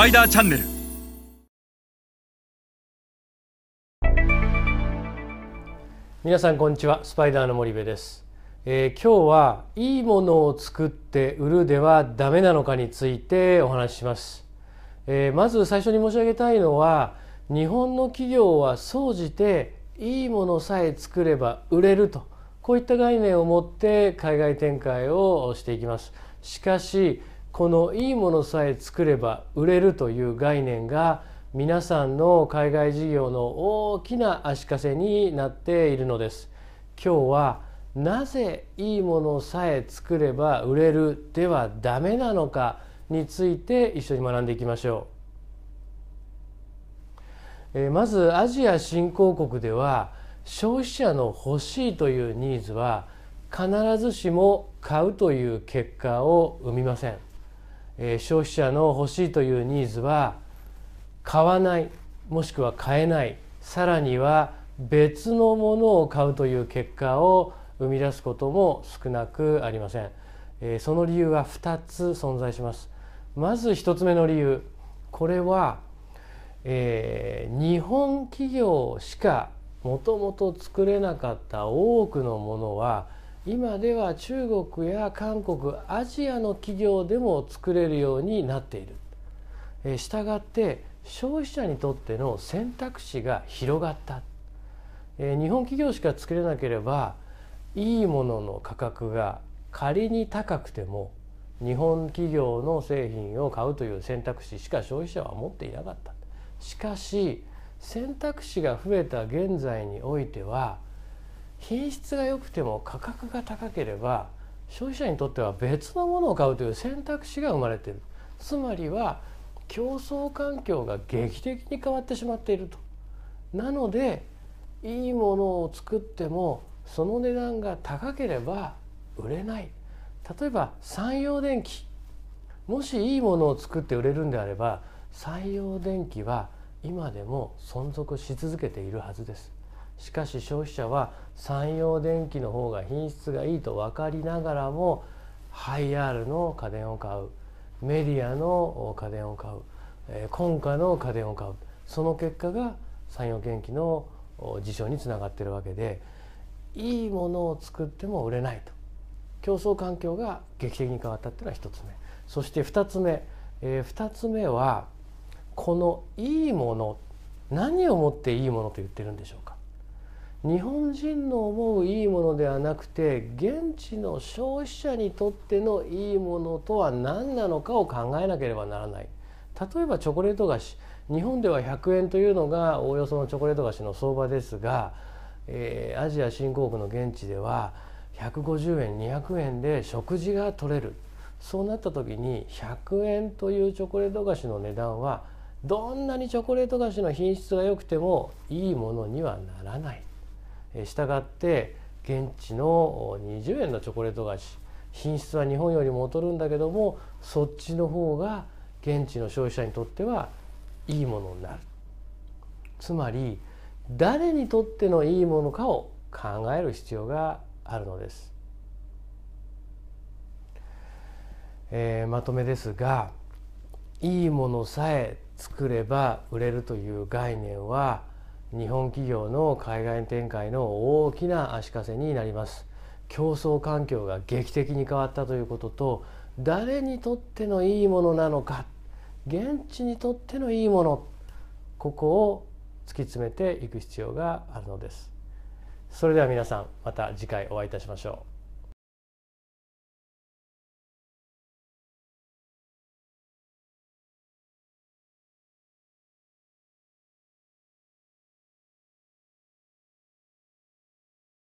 パイダーチャンネル。皆さんこんにちは。スパイダーの森部です、えー今日はいいものを作って売るではダメなのかについてお話しします、えーまず最初に申し上げたいのは日本の企業は総じていいものさえ作れば売れると。こういった概念を持って海外展開をしていきます。しかしこのいいものさえ作れば売れるという概念が皆さんの海外事業の大きな足かせになっているのです。今日はなぜいいものさえ作れば売れるではダメなのかについて一緒に学んでいきましょう。えまずアジア新興国では消費者の欲しいというニーズは必ずしも買うという結果を生みません、えー消費者の欲しいというニーズは買わないもしくは買えないさらには別のものを買うという結果を生み出すことも少なくありません、えーその理由は2つ存在します。まず1つ目の理由。これは、えー日本企業しかもともと作れなかった多くのものは今では中国や韓国アジアの企業でも作れるようになっている。えーしたがって消費者にとっての選択肢が広がった、えー日本企業しか作れなければいいものの価格が仮に高くても日本企業の製品を買うという選択肢しか消費者は持っていなかった。しかし選択肢が増えた現在においては品質が良くても価格が高ければ消費者にとっては別のものを買うという選択肢が生まれている。つまりは競争環境が劇的に変わってしまっていると。なのでいいものを作ってもその値段が高ければ売れない。例えば三洋電機。もしいいものを作って売れるんであれば三洋電機は今でも存続し続けているはずです。しかし消費者は三洋電機の方が品質がいいと分かりながらもハイアールの家電を買うメディアの家電を買うえー今夏の家電を買う。その結果が三洋電機の事象につながっているわけでいいものを作っても売れないと。競争環境が劇的に変わったっていうのは一つ目。そして二つ目、えー二つ目はこのいいもの何をもっていいものと言ってるんでしょうか。日本人の思ういいものではなくて現地の消費者にとってのいいものとは何なのかを考えなければならない。例えばチョコレート菓子。日本では100円というのがおおよそのチョコレート菓子の相場ですが、えーアジア新興国の現地では150円200円で食事が取れる。そうなった時に100円というチョコレート菓子の値段はどんなにチョコレート菓子の品質が良くてもいいものにはならない。えーしたがって現地の20円のチョコレート菓子。品質は日本よりも劣るんだけどもそっちの方が現地の消費者にとってはいいものになる。つまり誰にとってのいいものかを考える必要があるのです、えーまとめですがいいものさえ作れば売れるという概念は日本企業の海外展開の大きな足かせになります。競争環境が劇的に変わったということと誰にとってのいいものなのか現地にとってのいいものここを突き詰めていく必要があるのです。それでは皆さんまた次回お会いいたしましょう。